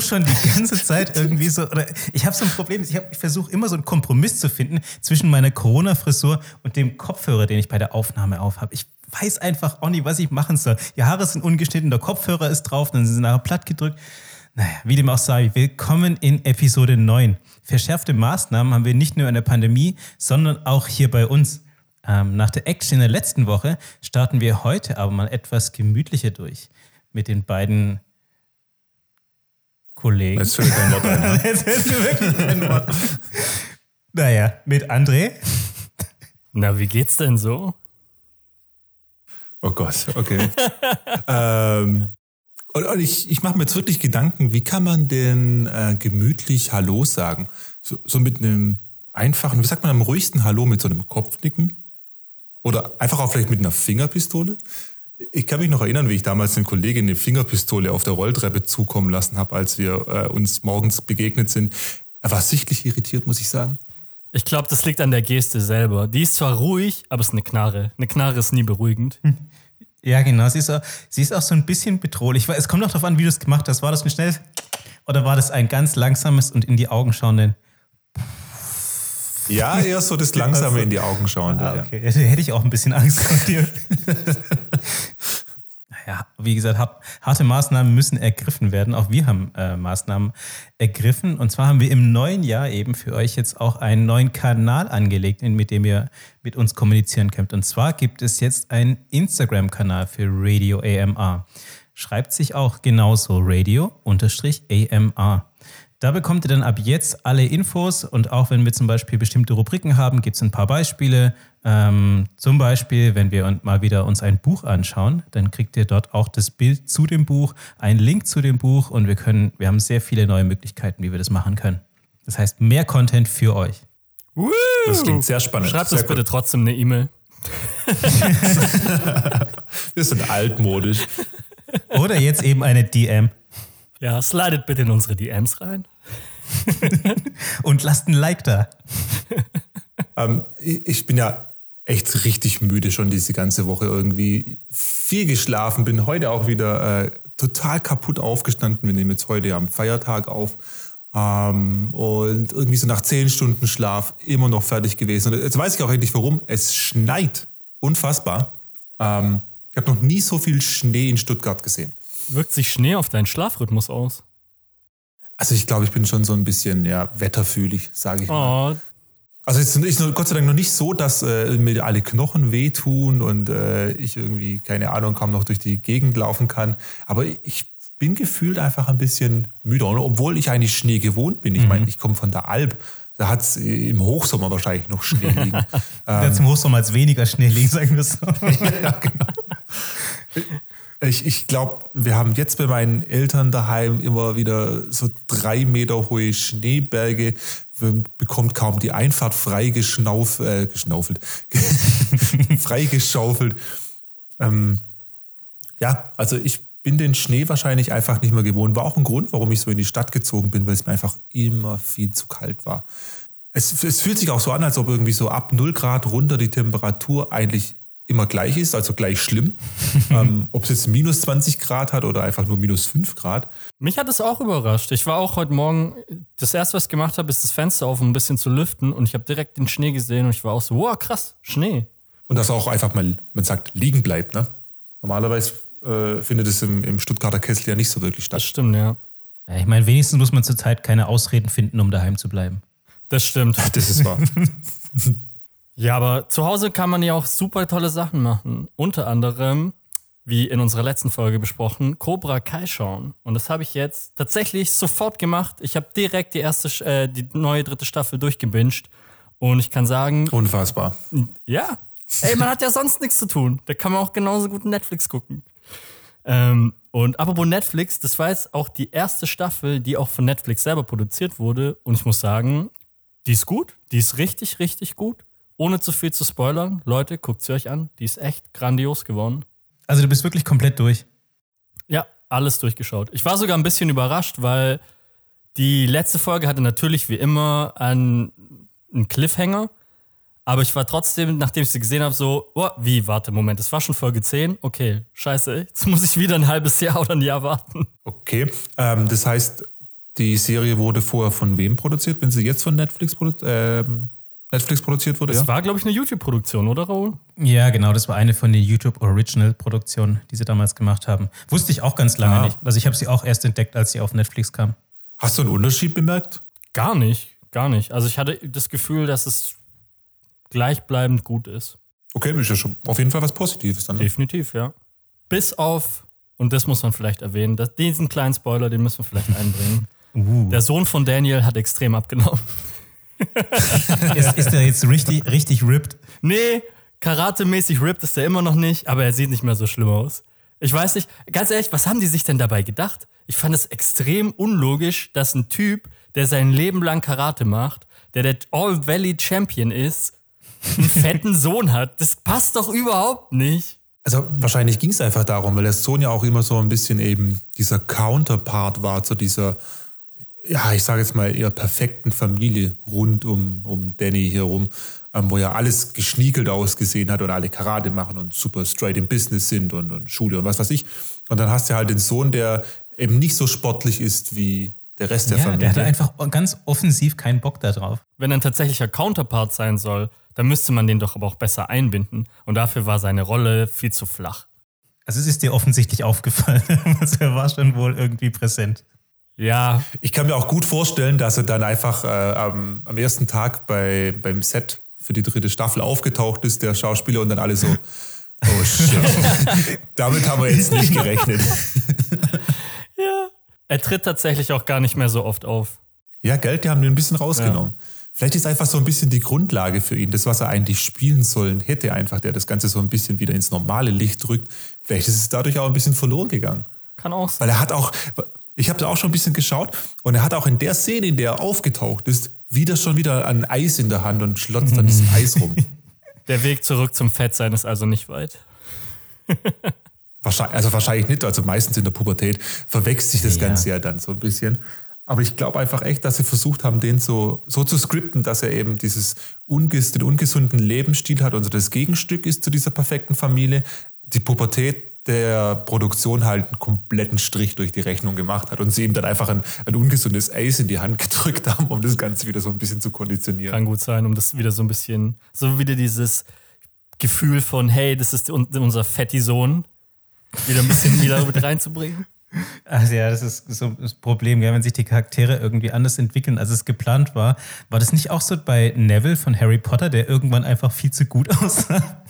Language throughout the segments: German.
versuche schon die ganze Zeit irgendwie so, oder ich habe so ein Problem, ich, hab- ich versuche immer so einen Kompromiss zu finden zwischen meiner Corona-Frisur und dem Kopfhörer, den ich bei der Aufnahme aufhabe. Ich weiß einfach auch nicht, was ich machen soll. Die Haare sind ungeschnitten, der Kopfhörer ist drauf, dann sind sie nachher platt gedrückt. Naja, wie dem auch sei, willkommen in Episode 9. Verschärfte Maßnahmen haben wir nicht nur in der Pandemie, sondern auch hier bei uns. Ähm, nach der Action in der letzten Woche starten wir heute aber mal etwas gemütlicher durch mit den beiden Kollegen. Jetzt fällt kein Wort ein. ne? Jetzt fällt mir wirklich kein Wort. Naja, mit André. Na, wie geht's denn so? Oh Gott, okay. ähm, und, und ich, ich mache mir jetzt wirklich Gedanken, wie kann man denn äh, gemütlich Hallo sagen? So, so mit einem einfachen, wie sagt man am ruhigsten Hallo mit so einem Kopfnicken? Oder einfach auch vielleicht mit einer Fingerpistole? Ich kann mich noch erinnern, wie ich damals eine Kollegin eine Fingerpistole auf der Rolltreppe zukommen lassen habe, als wir äh, uns morgens begegnet sind. Er war sichtlich irritiert, muss ich sagen. Ich glaube, das liegt an der Geste selber. Die ist zwar ruhig, aber es ist eine Knarre. Eine Knarre ist nie beruhigend. Ja, genau. Sie ist, auch, sie ist auch so ein bisschen bedrohlich. Weil Es kommt auch darauf an, wie du es gemacht hast. War das ein schnelles oder war das ein ganz langsames und in die Augen schauenden? Ja, eher so das langsame in die Augen schauende. Ah, ja. okay. Ja. Hätte ich auch ein bisschen Angst vor dir. naja, wie gesagt, hart- harte Maßnahmen müssen ergriffen werden. Auch wir haben äh, Maßnahmen ergriffen. Und zwar haben wir im neuen Jahr eben für euch jetzt auch einen neuen Kanal angelegt, mit dem ihr mit uns kommunizieren könnt. Und zwar gibt es jetzt einen Instagram-Kanal für Radio AMR. Schreibt sich auch genauso Radio-AMR. Da bekommt ihr dann ab jetzt alle Infos und auch wenn wir zum Beispiel bestimmte Rubriken haben, gibt es ein paar Beispiele. Ähm, zum Beispiel, wenn wir uns mal wieder uns ein Buch anschauen, dann kriegt ihr dort auch das Bild zu dem Buch, einen Link zu dem Buch und wir können, wir haben sehr viele neue Möglichkeiten, wie wir das machen können. Das heißt, mehr Content für euch. Das klingt sehr spannend. Schreibt sehr uns bitte trotzdem eine E-Mail. Wir sind altmodisch. Oder jetzt eben eine DM Ja, slidet bitte in unsere DMs rein. und lasst ein Like da. Ähm, ich bin ja echt richtig müde schon diese ganze Woche irgendwie. Viel geschlafen, bin heute auch wieder äh, total kaputt aufgestanden. Wir nehmen jetzt heute am Feiertag auf. Ähm, und irgendwie so nach zehn Stunden Schlaf immer noch fertig gewesen. Und jetzt weiß ich auch endlich warum. Es schneit. Unfassbar. Ähm, ich habe noch nie so viel Schnee in Stuttgart gesehen. Wirkt sich Schnee auf deinen Schlafrhythmus aus? Also ich glaube, ich bin schon so ein bisschen ja, wetterfühlig, sage ich mal. Oh, Also es ist Gott sei Dank noch nicht so, dass äh, mir alle Knochen wehtun und äh, ich irgendwie, keine Ahnung, kaum noch durch die Gegend laufen kann. Aber ich bin gefühlt einfach ein bisschen müde. Und obwohl ich eigentlich Schnee gewohnt bin. Ich meine, ich komme von der Alp. Da hat es im Hochsommer wahrscheinlich noch Schnee liegen. Ähm, zum Hochsommer als weniger Schnee liegen, sagen wir so. Ich, ich glaube, wir haben jetzt bei meinen Eltern daheim immer wieder so drei Meter hohe Schneeberge. Man bekommt kaum die Einfahrt frei geschnauf, äh, geschnaufelt, freigeschaufelt. Ähm, ja, also ich bin den Schnee wahrscheinlich einfach nicht mehr gewohnt. War auch ein Grund, warum ich so in die Stadt gezogen bin, weil es mir einfach immer viel zu kalt war. Es, es fühlt sich auch so an, als ob irgendwie so ab 0 Grad runter die Temperatur eigentlich immer gleich ist, also gleich schlimm. ähm, ob es jetzt minus 20 Grad hat oder einfach nur minus 5 Grad. mich hat es auch überrascht. Ich war auch heute Morgen, das erste, was ich gemacht habe, ist das Fenster auf, um ein bisschen zu lüften. Und ich habe direkt den Schnee gesehen und ich war auch so, wow, krass, Schnee. Und dass auch einfach mal, man sagt, liegen bleibt. Ne? Normalerweise äh, findet es im, im Stuttgarter Kessel ja nicht so wirklich Das statt. stimmt, ja. Ja, ich meine, wenigstens muss man zurzeit keine Ausreden finden, um daheim zu bleiben. Das stimmt. Das ist wahr. Ja, aber zu Hause kann man ja auch super tolle Sachen machen. Unter anderem, wie in unserer letzten Folge besprochen, Cobra Kai schauen. Und das habe ich jetzt tatsächlich sofort gemacht. Ich habe direkt die erste, äh, die neue dritte Staffel durchgebinged. Und ich kann sagen, Unfassbar. ja, ey, man hat ja sonst nichts zu tun. Da kann man auch genauso gut Netflix gucken. Ähm, und apropos Netflix, das war jetzt auch die erste Staffel, die auch von Netflix selber produziert wurde. Und ich muss sagen, die ist gut. Die ist richtig, richtig gut. Ohne zu viel zu spoilern. Leute, guckt sie euch an. Die ist echt grandios geworden. Also du bist wirklich komplett durch. Ja, alles durchgeschaut. Ich war sogar ein bisschen überrascht, weil die letzte Folge hatte natürlich wie immer einen, einen Cliffhanger. Aber ich war trotzdem, nachdem ich sie gesehen habe, so, oh, wie, warte, Moment, das war schon Folge 10? Okay, scheiße, jetzt muss ich wieder ein halbes Jahr oder ein Jahr warten. Okay, ähm, das heißt, die Serie wurde vorher von wem produziert, wenn sie jetzt von Netflix, produ ähm, Netflix produziert wurde? Das ja? war, glaube ich, eine YouTube-Produktion, oder Raoul? Ja, genau, das war eine von den YouTube Original-Produktionen, die sie damals gemacht haben. Wusste ich auch ganz lange Ah. nicht. Also ich habe sie auch erst entdeckt, als sie auf Netflix kam. Hast du einen Unterschied bemerkt? Gar nicht, gar nicht. Also ich hatte das Gefühl, dass es gleichbleibend gut ist. Okay, ist ja schon auf jeden Fall was Positives dann. ne? Definitiv, ja. Bis auf, und das muss man vielleicht erwähnen, dass diesen kleinen Spoiler, den müssen wir vielleicht einbringen. Uh. Der Sohn von Daniel hat extrem abgenommen. Ist, ist der jetzt richtig, richtig ripped? Nee, karatemäßig ripped ist er immer noch nicht, aber er sieht nicht mehr so schlimm aus. Ich weiß nicht, ganz ehrlich, was haben die sich denn dabei gedacht? Ich fand es extrem unlogisch, dass ein Typ, der sein Leben lang Karate macht, der der All Valley Champion ist, einen fetten Sohn hat. Das passt doch überhaupt nicht. Also wahrscheinlich ging es einfach darum, weil der Sohn ja auch immer so ein bisschen eben dieser Counterpart war zu dieser, ja, ich sage jetzt mal eher perfekten Familie rund um, um Danny herum, ähm, wo ja alles geschniegelt ausgesehen hat und alle Karate machen und super straight im Business sind und, und Schule und was weiß ich. Und dann hast du halt den Sohn, der eben nicht so sportlich ist wie der Rest der Ja, Familie. der hatte einfach ganz offensiv keinen Bock da drauf. Wenn er ein tatsächlicher Counterpart sein soll, dann müsste man den doch aber auch besser einbinden. Und dafür war seine Rolle viel zu flach. Also es ist dir offensichtlich aufgefallen. Also er war schon wohl irgendwie präsent. Ja, Ich kann mir auch gut vorstellen, dass er dann einfach äh, am, am ersten Tag bei, beim Set für die dritte Staffel aufgetaucht ist, der Schauspieler, und dann alle so, oh shit, damit haben wir jetzt nicht gerechnet. er tritt tatsächlich auch gar nicht mehr so oft auf. Ja, Geld, die haben den ein bisschen rausgenommen. Vielleicht ist einfach so ein bisschen die Grundlage für ihn, das, was er eigentlich spielen sollen hätte, einfach, der das Ganze so ein bisschen wieder ins normale Licht rückt. Vielleicht ist es dadurch auch ein bisschen verloren gegangen. Kann auch sein. Weil er hat auch, ich habe da auch schon ein bisschen geschaut und er hat auch in der Szene, in der er aufgetaucht ist, wieder schon wieder ein Eis in der Hand und schlotzt an diesem Eis rum. Der Weg zurück zum Fettsein ist also nicht weit. Wahrscheinlich, also wahrscheinlich nicht, also meistens in der Pubertät verwechselt sich das Ja. Ganze ja dann so ein bisschen. Aber ich glaube einfach echt, dass sie versucht haben, den so, so zu skripten, dass er eben dieses unges den ungesunden Lebensstil hat und so das Gegenstück ist zu dieser perfekten Familie. Die Pubertät der Produktion halt einen kompletten Strich durch die Rechnung gemacht hat und sie ihm dann einfach ein, ein ungesundes Eis in die Hand gedrückt haben, um das Ganze wieder so ein bisschen zu konditionieren. Kann gut sein, um das wieder so ein bisschen, so wieder dieses Gefühl von, hey, das ist un- unser Fetti-Sohn, wieder ein bisschen wieder mit reinzubringen. Also ja, das ist so das Problem, ja, wenn sich die Charaktere irgendwie anders entwickeln, als es geplant war. War das nicht auch so bei Neville von Harry Potter, der irgendwann einfach viel zu gut aussah?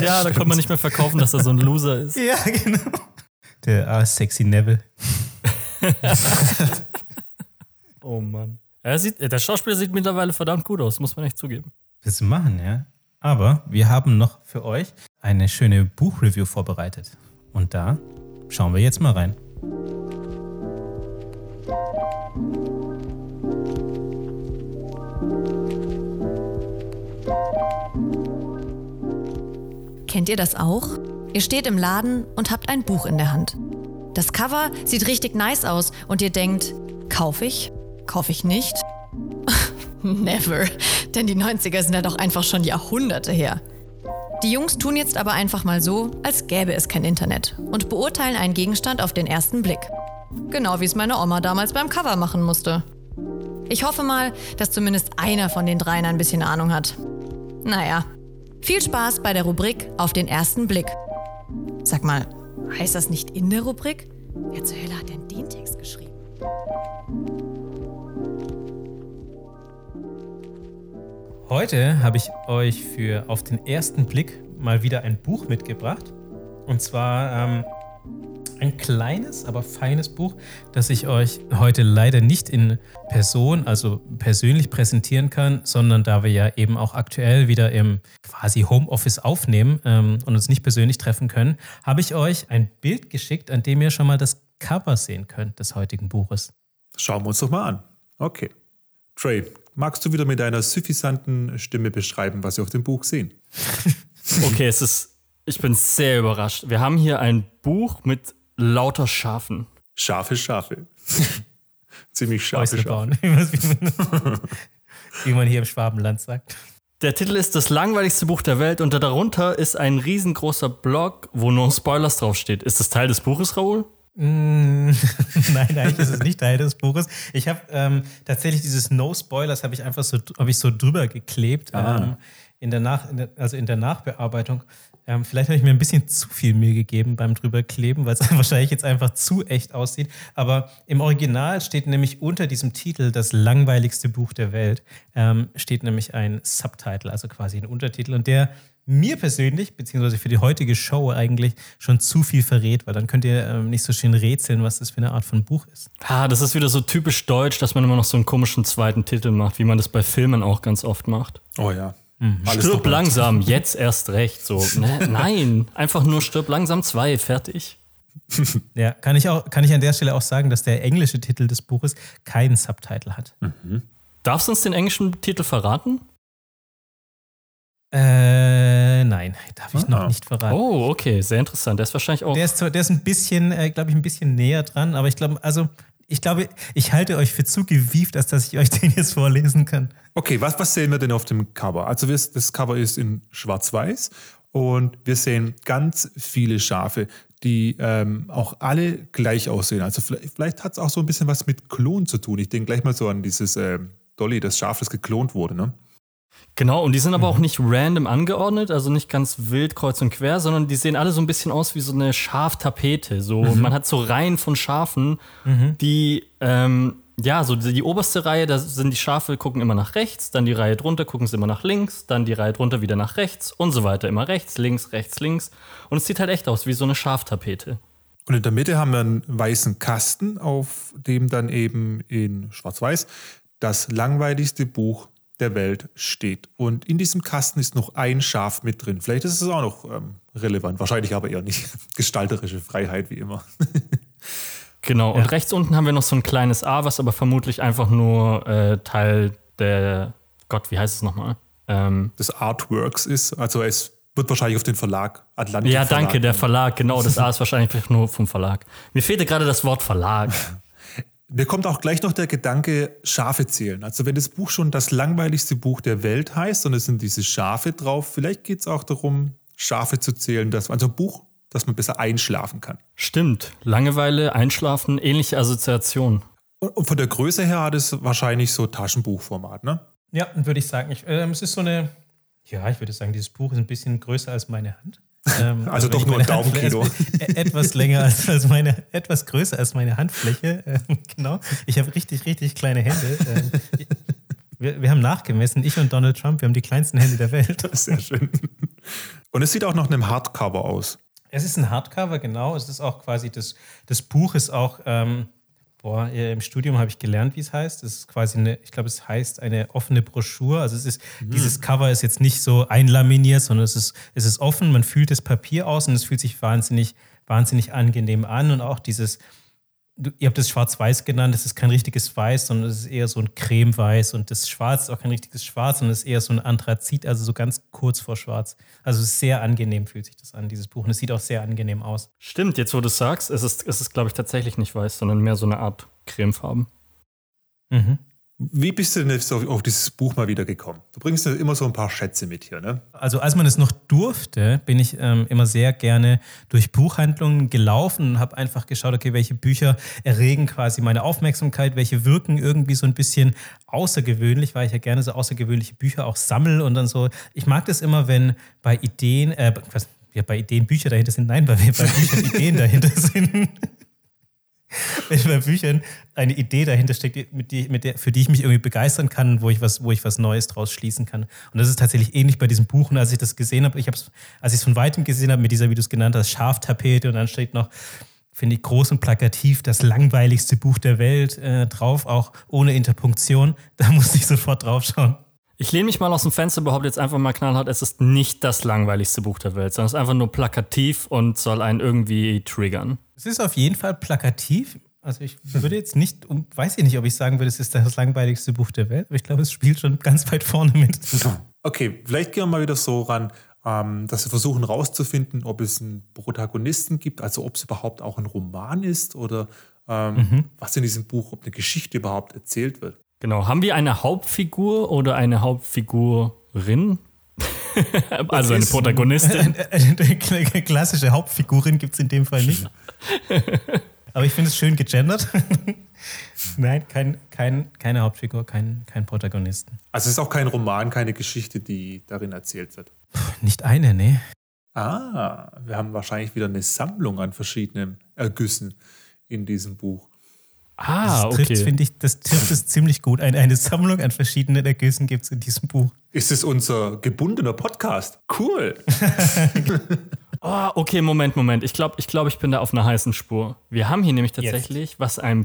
Ja, da konnte man nicht mehr verkaufen, dass er so ein Loser ist. ja, genau. Der ah, sexy Neville. Oh Mann. Er sieht, der Schauspieler sieht mittlerweile verdammt gut aus, muss man echt zugeben. Das machen, ja. Aber wir haben noch für euch eine schöne Buchreview vorbereitet. Und da schauen wir jetzt mal rein. Kennt ihr das auch? Ihr steht im Laden und habt ein Buch in der Hand. Das Cover sieht richtig nice aus und ihr denkt, kauf ich? Kauf ich nicht? Never, denn die 90er sind ja doch einfach schon Jahrhunderte her. Die Jungs tun jetzt aber einfach mal so, als gäbe es kein Internet und beurteilen einen Gegenstand auf den ersten Blick. Genau wie es meine Oma damals beim Cover machen musste. Ich hoffe mal, dass zumindest einer von den dreien ein bisschen Ahnung hat. Naja, viel Spaß bei der Rubrik auf den ersten Blick. Sag mal, heißt das nicht in der Rubrik? Wer zur Hölle hat denn den Text geschrieben? Heute habe ich euch für auf den ersten Blick mal wieder ein Buch mitgebracht. Und zwar ähm, ein kleines, aber feines Buch, das ich euch heute leider nicht in Person, also persönlich präsentieren kann, sondern da wir ja eben auch aktuell wieder im quasi Homeoffice aufnehmen ähm, und uns nicht persönlich treffen können, habe ich euch ein Bild geschickt, an dem ihr schon mal das Cover sehen könnt des heutigen Buches. Schauen wir uns doch mal an. Okay. Trey, magst du wieder mit deiner suffisanten Stimme beschreiben, was wir auf dem Buch sehen? Okay, es ist, ich bin sehr überrascht. Wir haben hier ein Buch mit lauter Schafen. Scharfe Schafe. Ziemlich scharfe Häusle Schafe. bauen, wie man- wie man hier im Schwabenland sagt. Der Titel ist Das langweiligste Buch der Welt und darunter ist ein riesengroßer Blog, wo nur Spoilers draufsteht. Ist das Teil des Buches, Raoul? Mm, Nein, eigentlich ist es nicht Teil des Buches. Ich habe ähm, tatsächlich dieses No Spoilers habe ich einfach so habe ich so drüber geklebt ähm, in der Nach in der, also in der Nachbearbeitung. Ähm, vielleicht habe ich mir ein bisschen zu viel Mühe gegeben beim drüberkleben, weil es wahrscheinlich jetzt einfach zu echt aussieht. Aber im Original steht nämlich unter diesem Titel das langweiligste Buch der Welt ähm, steht nämlich ein Subtitle, also quasi ein Untertitel und der mir persönlich, beziehungsweise für die heutige Show eigentlich schon zu viel verrät, weil dann könnt ihr ähm, nicht so schön rätseln, was das für eine Art von Buch ist. Ah, das ist wieder so typisch deutsch, dass man immer noch so einen komischen zweiten Titel macht, wie man das bei Filmen auch ganz oft macht. Oh ja. Alles Stirb langsam, jetzt erst recht. So, ne? Nein, einfach nur stirb langsam zwei, fertig. Ja, kann ich, auch, kann ich an der Stelle auch sagen, dass der englische Titel des Buches keinen Subtitle hat. Darfst du uns den englischen Titel verraten? Äh, nein, darf ich Ah. noch nicht verraten. Oh, okay, sehr interessant. Der ist wahrscheinlich auch. Der ist, der ist ein bisschen, äh, glaube ich, ein bisschen näher dran, aber ich glaube, also, ich glaube, ich halte euch für zu gewieft, als dass ich euch den jetzt vorlesen kann. Okay, was, was sehen wir denn auf dem Cover? Also wir, das Cover ist in schwarz-weiß und wir sehen ganz viele Schafe, die ähm, auch alle gleich aussehen. Also vielleicht, vielleicht hat es auch so ein bisschen was mit Klon zu tun. Ich denke gleich mal so an dieses ähm, Dolly, das Schaf, das geklont wurde. Ne? Genau, und die sind aber Mhm. auch nicht random angeordnet, also nicht ganz wild kreuz und quer, sondern die sehen alle so ein bisschen aus wie so eine Schaftapete. So, Mhm. man hat so Reihen von Schafen, die, ähm, ja, so die, die oberste Reihe, da sind die Schafe, gucken immer nach rechts, dann die Reihe drunter, gucken sie immer nach links, dann die Reihe drunter wieder nach rechts und so weiter. Immer rechts, links, rechts, links. Und es sieht halt echt aus wie so eine Schaftapete. Und in der Mitte haben wir einen weißen Kasten, auf dem dann eben in schwarz-weiß das langweiligste Buch der Welt steht. Und in diesem Kasten ist noch ein Schaf mit drin. Vielleicht ist es auch noch ähm, relevant, wahrscheinlich aber eher nicht. Gestalterische Freiheit wie immer. Genau, und rechts unten haben wir noch so ein kleines A, was aber vermutlich einfach nur äh, Teil der, Gott, wie heißt es nochmal? Ähm, des Artworks ist. Also es wird wahrscheinlich auf den Verlag Atlantik. Ja, Verlag danke, der Verlag, genau, das A ist wahrscheinlich nur vom Verlag. Mir fehlte gerade das Wort Verlag. Mir kommt auch gleich noch der Gedanke, Schafe zählen. Also wenn das Buch schon das langweiligste Buch der Welt heißt und es sind diese Schafe drauf, vielleicht geht es auch darum, Schafe zu zählen. Dass, also ein Buch, dass man besser einschlafen kann. Stimmt, Langeweile, Einschlafen, ähnliche Assoziation. Und, und von der Größe her hat es wahrscheinlich so Taschenbuchformat, ne? Ja, würde ich sagen. Ich, ähm, es ist so eine, ja, ich würde sagen, dieses Buch ist ein bisschen größer als meine Hand. Ähm, Also doch wenn ich nur ein Daumenkino. also, äh, etwas länger als, als meine, etwas größer als meine Handfläche. Ähm, genau. Ich habe richtig, richtig kleine Hände. Ähm, wir, wir haben nachgemessen, ich und Donald Trump, wir haben die kleinsten Hände der Welt. Sehr schön. Und es sieht auch nach einem Hardcover aus. Es ist ein Hardcover, genau. Es ist auch quasi das, das Buch ist auch, ähm, boah, im Studium habe ich gelernt, wie es heißt. Es ist quasi eine, ich glaube, es heißt eine offene Broschüre. Also es ist, dieses Cover ist jetzt nicht so einlaminiert, sondern es ist, es ist offen, man fühlt das Papier aus und es fühlt sich wahnsinnig, wahnsinnig angenehm an. Und auch dieses, ihr habt es schwarz-weiß genannt, es ist kein richtiges Weiß, sondern es ist eher so ein Cremeweiß und das Schwarz ist auch kein richtiges Schwarz, sondern es ist eher so ein Anthrazit, also so ganz kurz vor Schwarz. Also sehr angenehm fühlt sich das an, dieses Buch. Und es sieht auch sehr angenehm aus. Stimmt, jetzt wo du es sagst, es ist, es ist glaube ich, tatsächlich nicht weiß, sondern mehr so eine Art Cremefarben. Mhm. Wie bist du denn jetzt auf, auf dieses Buch mal wieder gekommen? Du bringst ja immer so ein paar Schätze mit hier, ne? Also als man es noch durfte, bin ich ähm, immer sehr gerne durch Buchhandlungen gelaufen und habe einfach geschaut, okay, welche Bücher erregen quasi meine Aufmerksamkeit, welche wirken irgendwie so ein bisschen außergewöhnlich, weil ich ja gerne so außergewöhnliche Bücher auch sammle und dann so. Ich mag das immer, wenn bei Ideen, äh, was, ja, bei Ideen Bücher dahinter sind, nein, bei, bei Büchern Ideen dahinter sind. wenn bei Büchern eine Idee dahinter steckt, mit die, mit der, für die ich mich irgendwie begeistern kann, wo ich was, wo ich was Neues draus schließen kann. Und das ist tatsächlich ähnlich bei diesem Buch. Und als ich das gesehen habe, ich habe es, als ich es von weitem gesehen habe, mit dieser, wie du es genannt hast, Schaftapete und dann steht noch, finde ich groß und plakativ, das langweiligste Buch der Welt äh, drauf, auch ohne Interpunktion. Da musste ich sofort drauf schauen. Ich lehne mich mal aus dem Fenster, behaupte jetzt einfach mal knallhart, es ist nicht das langweiligste Buch der Welt, sondern es ist einfach nur plakativ und soll einen irgendwie triggern. Es ist auf jeden Fall plakativ. Also ich würde jetzt nicht, um, weiß ich nicht, ob ich sagen würde, es ist das langweiligste Buch der Welt, aber ich glaube, es spielt schon ganz weit vorne mit. Okay, vielleicht gehen wir mal wieder so ran, ähm, dass wir versuchen rauszufinden, ob es einen Protagonisten gibt, also ob es überhaupt auch ein Roman ist oder ähm, was in diesem Buch, ob eine Geschichte überhaupt erzählt wird. Genau. Haben wir eine Hauptfigur oder eine Hauptfigurin? also eine ist- Protagonistin. Eine klassische Hauptfigurin gibt es in dem Fall nicht. Aber ich finde es schön gegendert. Nein, kein, kein, keine Hauptfigur, kein, kein Protagonisten. Also es ist auch kein Roman, keine Geschichte, die darin erzählt wird. Nicht eine, nee. Ah, wir haben wahrscheinlich wieder eine Sammlung an verschiedenen Ergüssen in diesem Buch. Ah, Das trifft, okay. finde ich, das trifft es ziemlich gut. Eine, eine Sammlung an verschiedenen Ergüssen gibt es in diesem Buch. Ist es unser gebundener Podcast? Cool. Oh, okay, Moment, Moment. Ich glaube, ich, glaub, ich bin da auf einer heißen Spur. Wir haben hier nämlich tatsächlich, was einem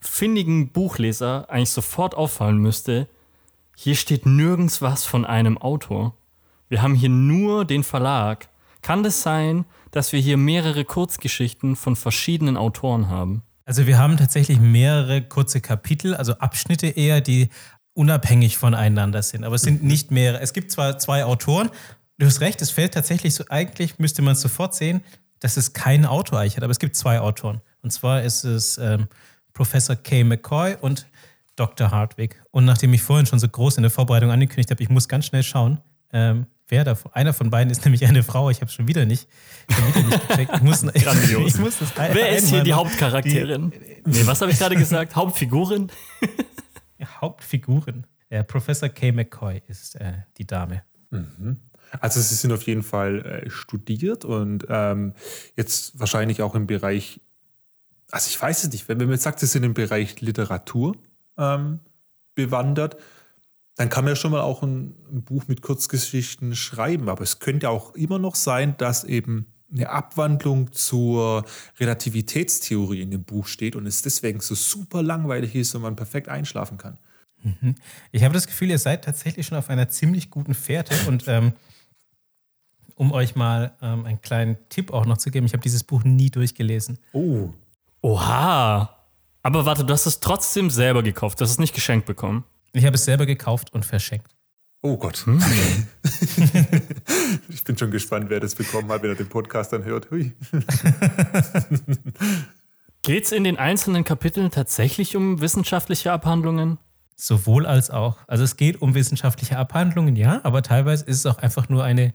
findigen Buchleser eigentlich sofort auffallen müsste, hier steht nirgends was von einem Autor. Wir haben hier nur den Verlag. Kann das sein, dass wir hier mehrere Kurzgeschichten von verschiedenen Autoren haben? Also wir haben tatsächlich mehrere kurze Kapitel, also Abschnitte eher, die unabhängig voneinander sind. Aber es sind nicht mehrere. Es gibt zwar zwei Autoren, du hast recht, es fällt tatsächlich so, eigentlich müsste man sofort sehen, dass es keinen Autor eigentlich hat, aber es gibt zwei Autoren. Und zwar ist es ähm, Professor Kay McCoy und Dr. Hartwig. Und nachdem ich vorhin schon so groß in der Vorbereitung angekündigt habe, ich muss ganz schnell schauen, ähm, wer davon. Einer von beiden ist nämlich eine Frau, ich habe schon wieder nicht, schon wieder nicht gecheckt. Ich muss, Grandios. Ich muss das ein- Wer ist hier die Hauptcharakterin? nee, was habe ich gerade gesagt? Hauptfigurin? Die Hauptfiguren. Der Professor Kay McCoy ist äh, die Dame. Also sie sind auf jeden Fall äh, studiert und ähm, jetzt wahrscheinlich auch im Bereich, also ich weiß es nicht, wenn man jetzt sagt, sie sind im Bereich Literatur ähm, bewandert, dann kann man ja schon mal auch ein, ein Buch mit Kurzgeschichten schreiben. Aber es könnte auch immer noch sein, dass eben eine Abwandlung zur Relativitätstheorie in dem Buch steht und es deswegen so super langweilig ist und man perfekt einschlafen kann. Ich habe das Gefühl, ihr seid tatsächlich schon auf einer ziemlich guten Fährte und ähm, um euch mal ähm, einen kleinen Tipp auch noch zu geben, ich habe dieses Buch nie durchgelesen. Oh. Oha. Aber warte, du hast es trotzdem selber gekauft. Du hast es nicht geschenkt bekommen. Ich habe es selber gekauft und verschenkt. Oh Gott. ich bin schon gespannt, wer das bekommen hat, wenn er den Podcast dann hört. Hui. Geht es in den einzelnen Kapiteln tatsächlich um wissenschaftliche Abhandlungen? Sowohl als auch. Also es geht um wissenschaftliche Abhandlungen, ja, aber teilweise ist es auch einfach nur eine,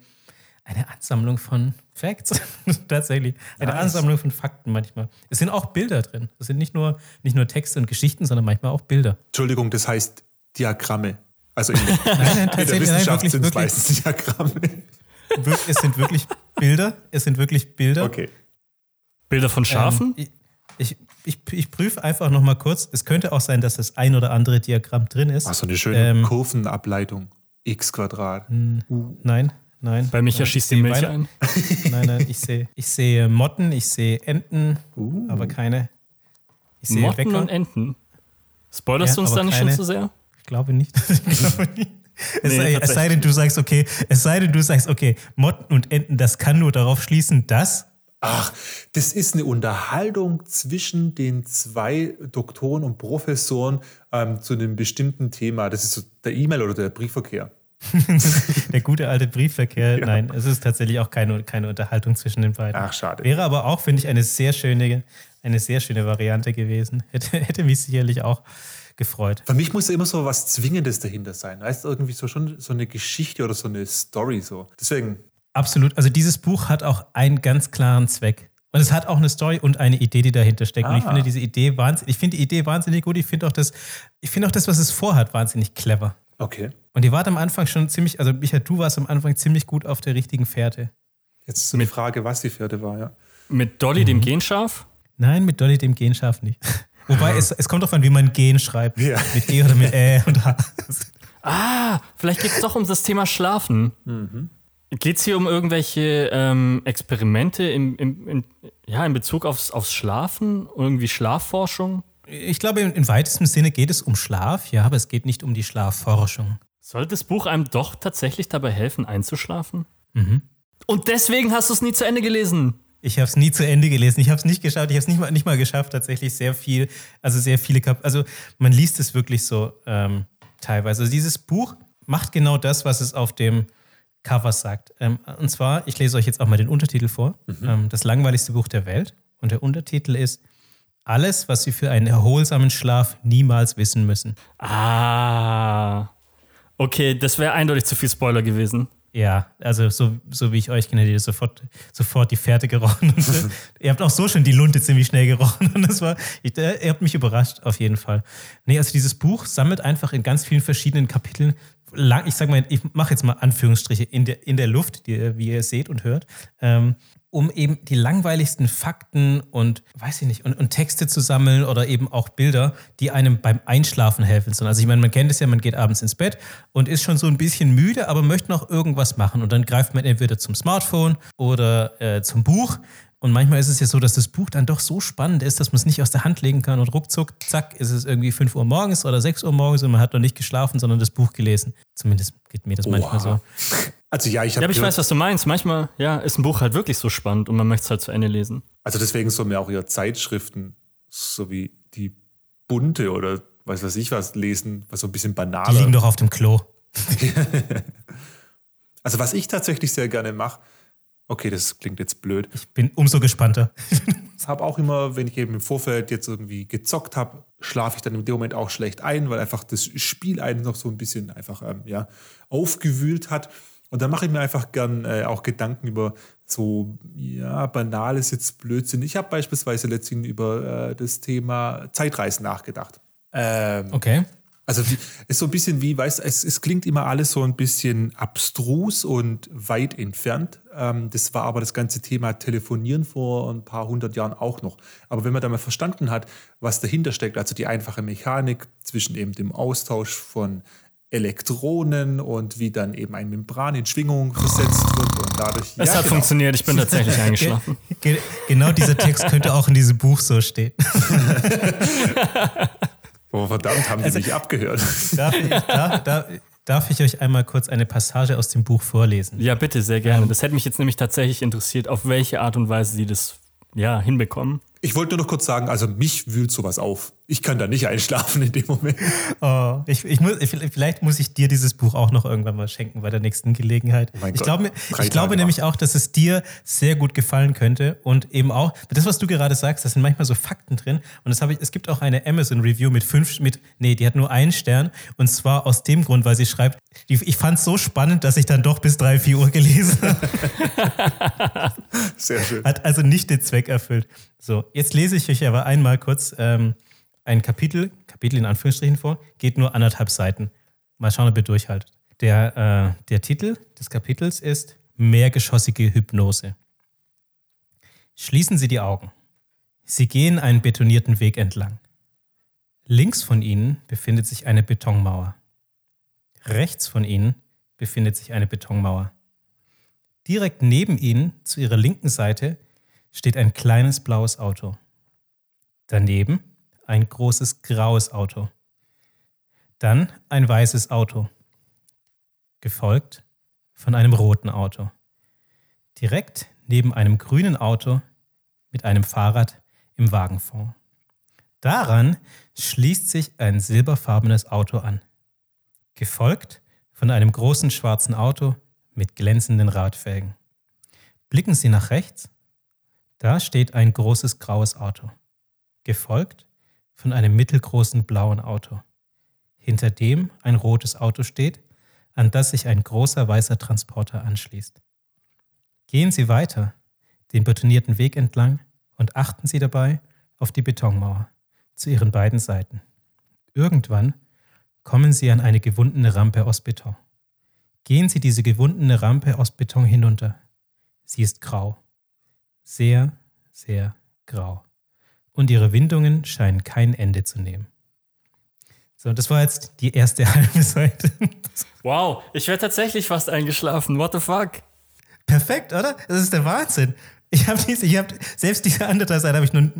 eine Ansammlung von Facts. Tatsächlich. Eine Nice. Ansammlung von Fakten manchmal. Es sind auch Bilder drin. Es sind nicht nur, nicht nur Texte und Geschichten, sondern manchmal auch Bilder. Entschuldigung, das heißt Diagramme. Also in, Nein, nein, in der Wissenschaft wirklich, sind es meistens Diagramme. es sind wirklich Bilder. Es sind wirklich Bilder. Okay. Bilder von Schafen? Ähm, ich, ich, ich prüfe einfach noch mal kurz. Es könnte auch sein, dass das ein oder andere Diagramm drin ist. Ach, so eine schöne Ähm, Kurvenableitung. X Quadrat. Nein, nein. Bei Micha nein, schießt ich die Milch ein. Nein, nein, ich sehe, ich sehe Motten, ich sehe Enten, Uh. aber keine. Ich sehe Motten Wecker. und Enten. Spoilerst Ja, du uns da nicht keine- schon zu sehr? Glaube nicht. Ich glaube nicht. Es, Nee, sei, es sei denn, du sagst, okay, es sei denn, du sagst, okay, Motten und Enten, das kann nur darauf schließen, dass. Ach, das ist eine Unterhaltung zwischen den zwei Doktoren und Professoren ähm, zu einem bestimmten Thema. Das ist so der E-Mail oder der Briefverkehr. Der gute alte Briefverkehr. Nein, es ist tatsächlich auch keine, keine Unterhaltung zwischen den beiden. Ach, schade. Wäre aber auch, finde ich, eine sehr schöne, eine sehr schöne Variante gewesen. Hätte, hätte mich sicherlich auch gefreut. Für mich muss ja immer so was Zwingendes dahinter sein. Weißt du, irgendwie so schon so eine Geschichte oder so eine Story so. Deswegen, Absolut. Also dieses Buch hat auch einen ganz klaren Zweck. Und es hat auch eine Story und eine Idee, die dahinter steckt. Und ich Ah. finde diese Idee wahnsinnig, ich finde die Idee wahnsinnig gut. Ich finde auch das, ich finde auch das, was es vorhat, wahnsinnig clever. okay. Und ihr wart am Anfang schon ziemlich, also Micha, du warst am Anfang ziemlich gut auf der richtigen Fährte. Jetzt ist so die Frage, was die vierte war, ja. Mit Dolly, Mhm. dem Genschaf? Nein, mit Dolly dem Genschaf nicht. Wobei es, es kommt darauf an, wie man Gen schreibt. Ja. Mit E oder mit Ä und H. Ah, vielleicht geht es doch um das Thema Schlafen. Mhm. Geht es hier um irgendwelche ähm, Experimente im, im, in, ja, in Bezug aufs, aufs Schlafen? Irgendwie Schlafforschung? Ich glaube, im, im weitesten Sinne geht es um Schlaf, ja, aber es geht nicht um die Schlafforschung. Sollte das Buch einem doch tatsächlich dabei helfen, einzuschlafen? Mhm. Und deswegen hast du es nie zu Ende gelesen. Ich habe es nie zu Ende gelesen. Ich habe es nicht geschafft. Ich habe es nicht mal, nicht mal geschafft, tatsächlich sehr viel, also sehr viele Kap Also man liest es wirklich so ähm, teilweise. Also dieses Buch macht genau das, was es auf dem Cover sagt. Ähm, und zwar, ich lese euch jetzt auch mal den Untertitel vor. Ähm, das langweiligste Buch der Welt. Und der Untertitel ist Alles, was Sie für einen erholsamen Schlaf niemals wissen müssen. Ah. Okay, das wäre eindeutig zu viel Spoiler gewesen. Ja, also so, so wie ich euch kenne, ihr sofort, sofort die Fährte gerochen. Und, ihr habt auch so schon die Lunte ziemlich schnell gerochen. Und das war, ich, äh, ihr habt mich überrascht, auf jeden Fall. Nee, also dieses Buch sammelt einfach in ganz vielen verschiedenen Kapiteln, lang, ich sag mal, ich mache jetzt mal Anführungsstriche in der, in der Luft, die, wie ihr seht und hört, ähm, um eben die langweiligsten Fakten und, weiß ich nicht, und, und Texte zu sammeln oder eben auch Bilder, die einem beim Einschlafen helfen sollen. Also ich meine, man kennt es ja, man geht abends ins Bett und ist schon so ein bisschen müde, aber möchte noch irgendwas machen. Und dann greift man entweder zum Smartphone oder äh, zum Buch. Und manchmal ist es ja so, dass das Buch dann doch so spannend ist, dass man es nicht aus der Hand legen kann und ruckzuck, zack, ist es irgendwie 5 Uhr morgens oder 6 Uhr morgens und man hat noch nicht geschlafen, sondern das Buch gelesen. Zumindest geht mir das manchmal so. Also ja, ich Ja, habe aber ich weiß, was du meinst. Manchmal, ja, ist ein Buch halt wirklich so spannend und man möchte es halt zu Ende lesen. Also deswegen sollen wir auch ihre Zeitschriften, so wie die bunte oder weiß was ich was, lesen, was so ein bisschen Die liegen banaler. doch auf dem Klo. Also was ich tatsächlich sehr gerne mache, okay, das klingt jetzt blöd, Ich bin umso gespannter. Ich habe auch immer, wenn ich eben im Vorfeld jetzt irgendwie gezockt habe, schlafe ich dann in dem Moment auch schlecht ein, weil einfach das Spiel einen noch so ein bisschen einfach ähm, ja, aufgewühlt hat. Und dann mache ich mir einfach gern äh, auch Gedanken über so, ja, banales jetzt Blödsinn. Ich habe beispielsweise letztens über äh, das Thema Zeitreisen nachgedacht. Ähm, Okay. Also wie, ist so ein bisschen wie, weißt es, es klingt immer alles so ein bisschen abstrus und weit entfernt. Ähm, das war aber das ganze Thema Telefonieren vor ein paar hundert Jahren auch noch. Aber wenn man da mal verstanden hat, was dahinter steckt, also die einfache Mechanik zwischen eben dem Austausch von Elektronen und wie dann eben ein Membran in Schwingung versetzt wird und dadurch. Es Ja, hat genau. funktioniert, ich bin tatsächlich eingeschlafen. Ge genau dieser Text könnte auch in diesem Buch so stehen. Oh, verdammt, haben die Also- mich abgehört. Darf ich, darf, darf, darf ich euch einmal kurz eine Passage aus dem Buch vorlesen? Ja, bitte, sehr gerne. Das hätte mich jetzt nämlich tatsächlich interessiert, auf welche Art und Weise sie das ja, hinbekommen. Ich wollte nur noch kurz sagen, also mich wühlt sowas auf. Ich kann da nicht einschlafen in dem Moment. Oh, ich, ich muss, ich, vielleicht muss ich dir dieses Buch auch noch irgendwann mal schenken bei der nächsten Gelegenheit. Mein ich drei ich glaube nämlich auch, dass es dir sehr gut gefallen könnte und eben auch, das, was du gerade sagst, da sind manchmal so Fakten drin und das habe ich, es gibt auch eine Amazon-Review mit fünf, mit, nee, die hat nur einen Stern und zwar aus dem Grund, weil sie schreibt, ich fand es so spannend, dass ich dann doch bis drei, vier Uhr gelesen habe. Sehr schön. Hat also nicht den Zweck erfüllt. So, jetzt lese ich euch aber einmal kurz ähm, ein Kapitel, Kapitel in Anführungsstrichen vor, geht nur anderthalb Seiten. Mal schauen, ob ihr durchhaltet. Der, äh, der Titel des Kapitels ist Mehrgeschossige Hypnose. Schließen Sie die Augen. Sie gehen einen betonierten Weg entlang. Links von Ihnen befindet sich eine Betonmauer. Rechts von Ihnen befindet sich eine Betonmauer. Direkt neben Ihnen, zu Ihrer linken Seite, steht ein kleines blaues Auto. Daneben ein großes graues Auto. Dann ein weißes Auto. Gefolgt von einem roten Auto. Direkt neben einem grünen Auto mit einem Fahrrad im Wagenfond. Daran schließt sich ein silberfarbenes Auto an. Gefolgt von einem großen schwarzen Auto mit glänzenden Radfelgen. Blicken Sie nach rechts. Da steht ein großes graues Auto, gefolgt von einem mittelgroßen blauen Auto. Hinter dem ein rotes Auto steht, an das sich ein großer weißer Transporter anschließt. Gehen Sie weiter den betonierten Weg entlang und achten Sie dabei auf die Betonmauer zu Ihren beiden Seiten. Irgendwann kommen Sie an eine gewundene Rampe aus Beton. Gehen Sie diese gewundene Rampe aus Beton hinunter. Sie ist grau. Sehr, sehr grau. Und ihre Windungen scheinen kein Ende zu nehmen. So, das war jetzt die erste halbe Seite. Wow, ich wäre tatsächlich fast eingeschlafen. What the fuck? Perfekt, oder? Das ist der Wahnsinn. Ich habe diese, ich habe selbst diese anderthalb Seiten habe ich nur,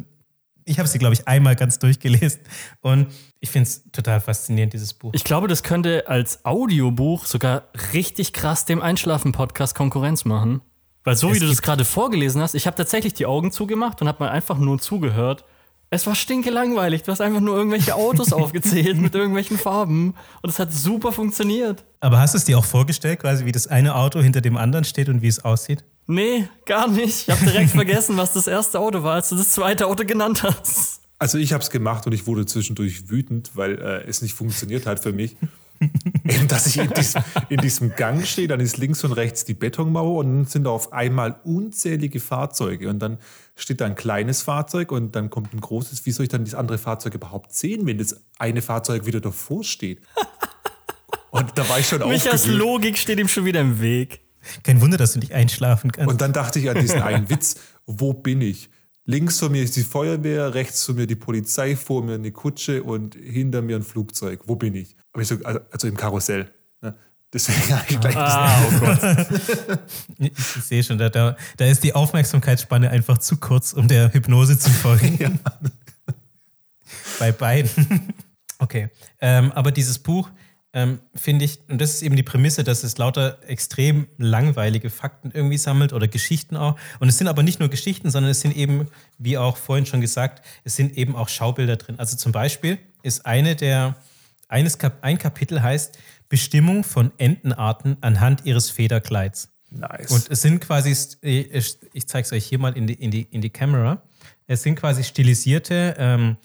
ich habe sie glaube ich einmal ganz durchgelesen und ich finde es total faszinierend dieses Buch. Ich glaube, das könnte als Audiobuch sogar richtig krass dem Einschlafen-Podcast Konkurrenz machen. Weil so wie Es du das gerade vorgelesen hast, ich habe tatsächlich die Augen zugemacht und habe mal einfach nur zugehört. Es war stinkelangweilig. Du hast einfach nur irgendwelche Autos aufgezählt mit irgendwelchen Farben und es hat super funktioniert. Aber hast du es dir auch vorgestellt, quasi wie das eine Auto hinter dem anderen steht und wie es aussieht? Nee, gar nicht. Ich habe direkt vergessen, was das erste Auto war, als du das zweite Auto genannt hast. Also ich habe es gemacht und ich wurde zwischendurch wütend, weil äh, es nicht funktioniert hat für mich. Eben, dass ich in diesem, in diesem Gang stehe, dann ist links und rechts die Betonmauer und dann sind da auf einmal unzählige Fahrzeuge und dann steht da ein kleines Fahrzeug und dann kommt ein großes. Wie soll ich dann das andere Fahrzeug überhaupt sehen, wenn das eine Fahrzeug wieder davor steht? Und da war ich schon Michas aufgewühlt. Logik steht ihm schon wieder im Weg. Kein Wunder, dass du nicht einschlafen kannst. Und dann dachte ich an diesen einen Witz, wo bin ich? Links von mir ist die Feuerwehr, rechts von mir die Polizei, vor mir eine Kutsche und hinter mir ein Flugzeug. Wo bin ich? Aber ich so, also, also im Karussell. Ne? Deswegen habe ich gleich Ah, oh Gott. ich, sehe schon, da, da, da ist die Aufmerksamkeitsspanne einfach zu kurz, um der Hypnose zu folgen. Bei beiden. okay. Ähm, aber dieses Buch ähm, finde ich, und das ist eben die Prämisse, dass es lauter extrem langweilige Fakten irgendwie sammelt oder Geschichten auch. Und es sind aber nicht nur Geschichten, sondern es sind eben, wie auch vorhin schon gesagt, es sind eben auch Schaubilder drin. Also zum Beispiel ist eine der, eines Kap ein Kapitel heißt Bestimmung von Entenarten anhand ihres Federkleids. Nice. Und es sind quasi, ich, zeige es euch hier mal in die, in, die, in die Kamera. Es sind quasi stilisierte ähm,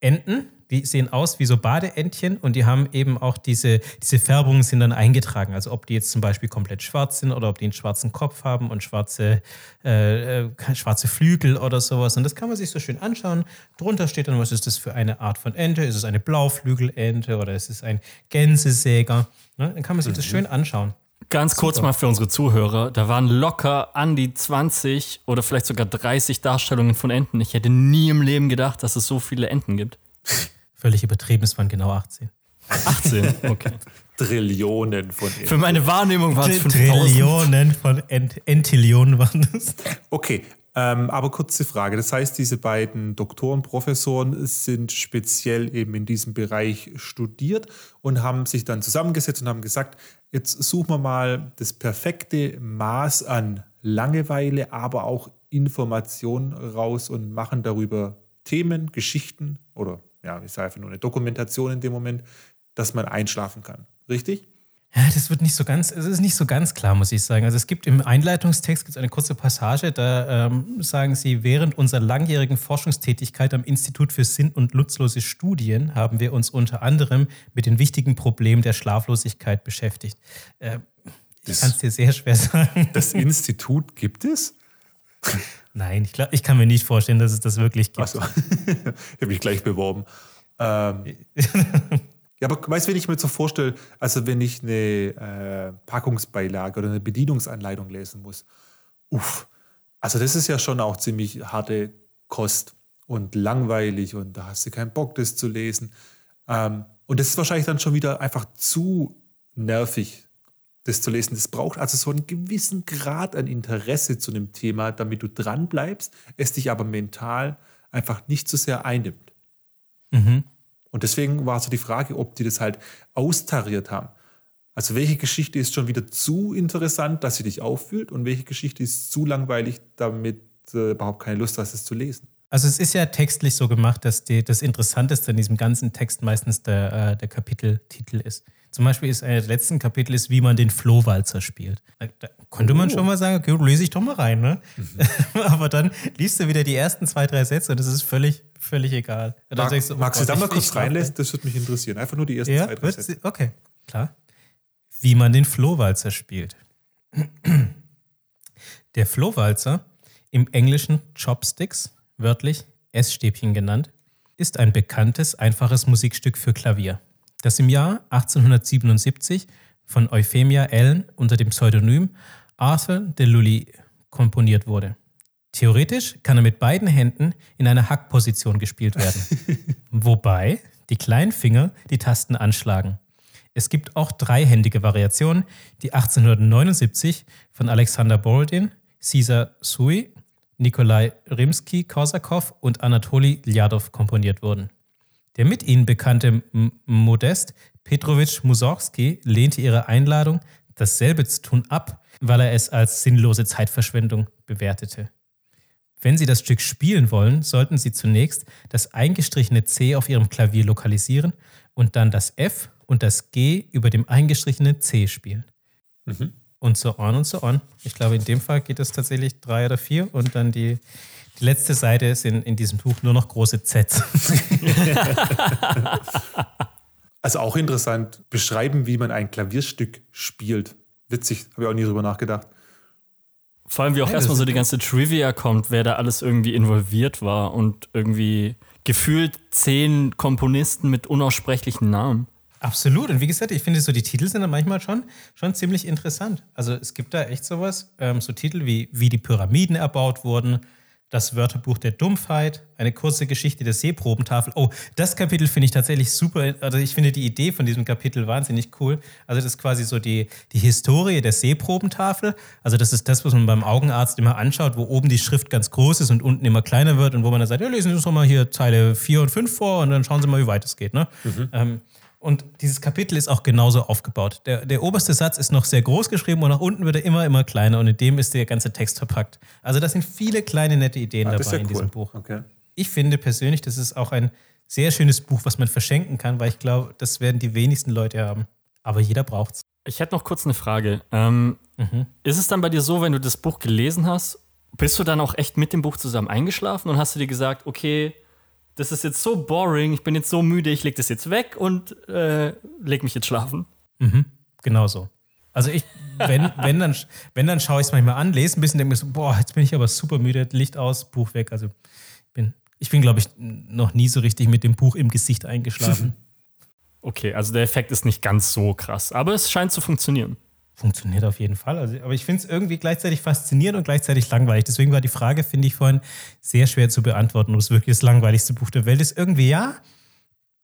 Enten, die sehen aus wie so Badeentchen und die haben eben auch diese, diese Färbungen sind dann eingetragen. Also ob die jetzt zum Beispiel komplett schwarz sind oder ob die einen schwarzen Kopf haben und schwarze, äh, äh, schwarze Flügel oder sowas. Und das kann man sich so schön anschauen. Drunter steht dann, was ist das für eine Art von Ente? Ist es eine Blauflügelente oder ist es ein Gänsesäger? Ne? Dann kann man sich das schön anschauen. Ganz kurz mal für unsere Zuhörer. Da waren locker an die 20 oder vielleicht sogar 30 Darstellungen von Enten. Ich hätte nie im Leben gedacht, dass es so viele Enten gibt. Völlig übertrieben, es waren genau 18. 18, okay. Trillionen von Für Enten. meine Wahrnehmung waren es 5000. Trillionen von Ent Entillionen waren das. Okay, ähm, aber kurze Frage. Das heißt, diese beiden Doktoren, Professoren sind speziell eben in diesem Bereich studiert und haben sich dann zusammengesetzt und haben gesagt, jetzt suchen wir mal das perfekte Maß an Langeweile, aber auch Information raus und machen darüber Themen, Geschichten oder ja, ich sage einfach nur eine Dokumentation in dem Moment, dass man einschlafen kann. Richtig? Ja, das wird nicht so ganz, es ist nicht so ganz klar, muss ich sagen. Also es gibt im Einleitungstext gibt's eine kurze Passage, da ähm, sagen sie, während unserer langjährigen Forschungstätigkeit am Institut für Sinn- und Nutzlose Studien haben wir uns unter anderem mit den wichtigen Problemen der Schlaflosigkeit beschäftigt. Äh, ich Das- kann es dir sehr schwer sagen. Das Institut gibt es? Nein, ich glaube, ich kann mir nicht vorstellen, dass es das wirklich gibt. Achso, ich habe mich gleich beworben. Ähm, ja, aber weißt du, wenn ich mir so vorstelle, also wenn ich eine äh, Packungsbeilage oder eine Bedienungsanleitung lesen muss, uff, also das ist ja schon auch ziemlich harte Kost und langweilig und da hast du keinen Bock, das zu lesen. Ähm, und das ist wahrscheinlich dann schon wieder einfach zu nervig, das zu lesen. Das braucht also so einen gewissen Grad an Interesse zu einem Thema, damit du dran bleibst, es dich aber mental einfach nicht so sehr einnimmt. Und deswegen war so die Frage, ob die das halt austariert haben. Also welche Geschichte ist schon wieder zu interessant, dass sie dich auffühlt und welche Geschichte ist zu langweilig, damit äh, überhaupt keine Lust hast, es zu lesen. Also es ist ja textlich so gemacht, dass die, das Interessanteste in diesem ganzen Text meistens der, äh, der Kapiteltitel ist. Zum Beispiel ist einer der letzten Kapitel ist, wie man den Flohwalzer spielt. Da, da konnte man schon mal sagen, okay, lese ich doch mal rein, ne? Aber dann liest du wieder die ersten zwei, drei Sätze und das ist völlig, völlig egal. Und Mag, du, oh magst du da mal kurz reinlesen? Das würde mich interessieren. Einfach nur die ersten Ja, zwei, drei Sätze. okay, klar. Wie man den Flohwalzer spielt. Der Flohwalzer, im Englischen Chopsticks, wörtlich Essstäbchen genannt, ist ein bekanntes, einfaches Musikstück für Klavier, das im Jahr 1877 von Euphemia Allen unter dem Pseudonym Arthur de Lully komponiert wurde. Theoretisch kann er mit beiden Händen in einer Hackposition gespielt werden, wobei die kleinen Finger die Tasten anschlagen. Es gibt auch dreihändige Variationen, die 1879 von Alexander Borodin, Caesar Sui, Nikolai Rimsky-Korsakow und Anatoli Ljadow komponiert wurden. Der mit ihnen bekannte M Modest Petrovich Mussorgsky lehnte ihre Einladung, dasselbe zu tun, ab, weil er es als sinnlose Zeitverschwendung bewertete. Wenn Sie das Stück spielen wollen, sollten Sie zunächst das eingestrichene C auf Ihrem Klavier lokalisieren und dann das F und das G über dem eingestrichenen C spielen. Und so on und so on. Ich glaube, in dem Fall geht es tatsächlich drei oder vier und dann die, Die letzte Seite sind in diesem Buch nur noch große Zs. Also auch interessant, beschreiben, wie man ein Klavierstück spielt. Witzig, habe ich auch nie drüber nachgedacht. Vor allem, wie auch Ja, erstmal so die ganze Trivia kommt, wer da alles irgendwie involviert war und irgendwie gefühlt zehn Komponisten mit unaussprechlichen Namen. Absolut. Und wie gesagt, ich finde so die Titel sind dann manchmal schon, schon ziemlich interessant. Also es gibt da echt sowas, ähm, so Titel wie Wie die Pyramiden erbaut wurden, das Wörterbuch der Dumpfheit, eine kurze Geschichte der Seeprobentafel. Oh, das Kapitel finde ich tatsächlich super. Also ich finde die Idee von diesem Kapitel wahnsinnig cool. Also das ist quasi so die, die Historie der Seeprobentafel. Also das ist das, was man beim Augenarzt immer anschaut, wo oben die Schrift ganz groß ist und unten immer kleiner wird und wo man dann sagt, ja, lesen Sie uns doch mal hier Zeile 4 und 5 vor und dann schauen Sie mal, wie weit es geht. Ne? Ähm, und dieses Kapitel ist auch genauso aufgebaut. Der, der oberste Satz ist noch sehr groß geschrieben und nach unten wird er immer, immer kleiner und in dem ist der ganze Text verpackt. Also da sind viele kleine nette Ideen Ah, dabei ja in cool. diesem Buch. Okay. Ich finde persönlich, das ist auch ein sehr schönes Buch, was man verschenken kann, weil ich glaube, das werden die wenigsten Leute haben. Aber jeder braucht's. Ich hätte noch kurz eine Frage. Ähm, Ist es dann bei dir so, wenn du das Buch gelesen hast, bist du dann auch echt mit dem Buch zusammen eingeschlafen und hast du dir gesagt, okay, das ist jetzt so boring, ich bin jetzt so müde, ich leg das jetzt weg und äh, leg mich jetzt schlafen? Genau so. Also ich, wenn, wenn dann, wenn dann schaue ich es manchmal an, lese ein bisschen, denke mir so, boah, jetzt bin ich aber super müde, Licht aus, Buch weg. Also ich bin, ich bin, glaube ich, noch nie so richtig mit dem Buch im Gesicht eingeschlafen. Okay, also der Effekt ist nicht ganz so krass, aber es scheint zu funktionieren. Funktioniert auf jeden Fall. Also, aber ich finde es irgendwie gleichzeitig faszinierend und gleichzeitig langweilig. Deswegen war die Frage, finde ich vorhin, sehr schwer zu beantworten, ob es wirklich das langweiligste Buch der Welt ist. Irgendwie ja,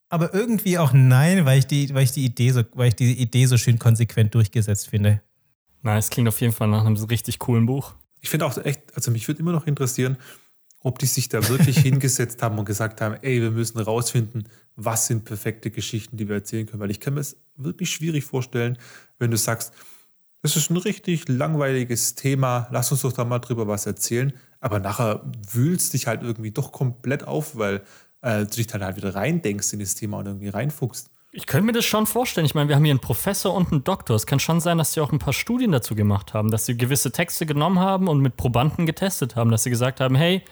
aber irgendwie auch nein, weil ich die, weil ich die Idee so, weil ich die Idee so schön konsequent durchgesetzt finde. Nice, klingt auf jeden Fall nach einem richtig coolen Buch. Ich finde auch echt, also mich würde immer noch interessieren, ob die sich da wirklich hingesetzt haben und gesagt haben, ey, wir müssen rausfinden, was sind perfekte Geschichten, die wir erzählen können. Weil ich kann mir es wirklich schwierig vorstellen, wenn du sagst, das ist ein richtig langweiliges Thema, lass uns doch da mal drüber was erzählen. Aber nachher wühlst dich halt irgendwie doch komplett auf, weil äh, du dich dann halt wieder reindenkst in das Thema und irgendwie reinfuchst. Ich könnte mir das schon vorstellen. Ich meine, wir haben hier einen Professor und einen Doktor. Es kann schon sein, dass sie auch ein paar Studien dazu gemacht haben, dass sie gewisse Texte genommen haben und mit Probanden getestet haben, dass sie gesagt haben, hey,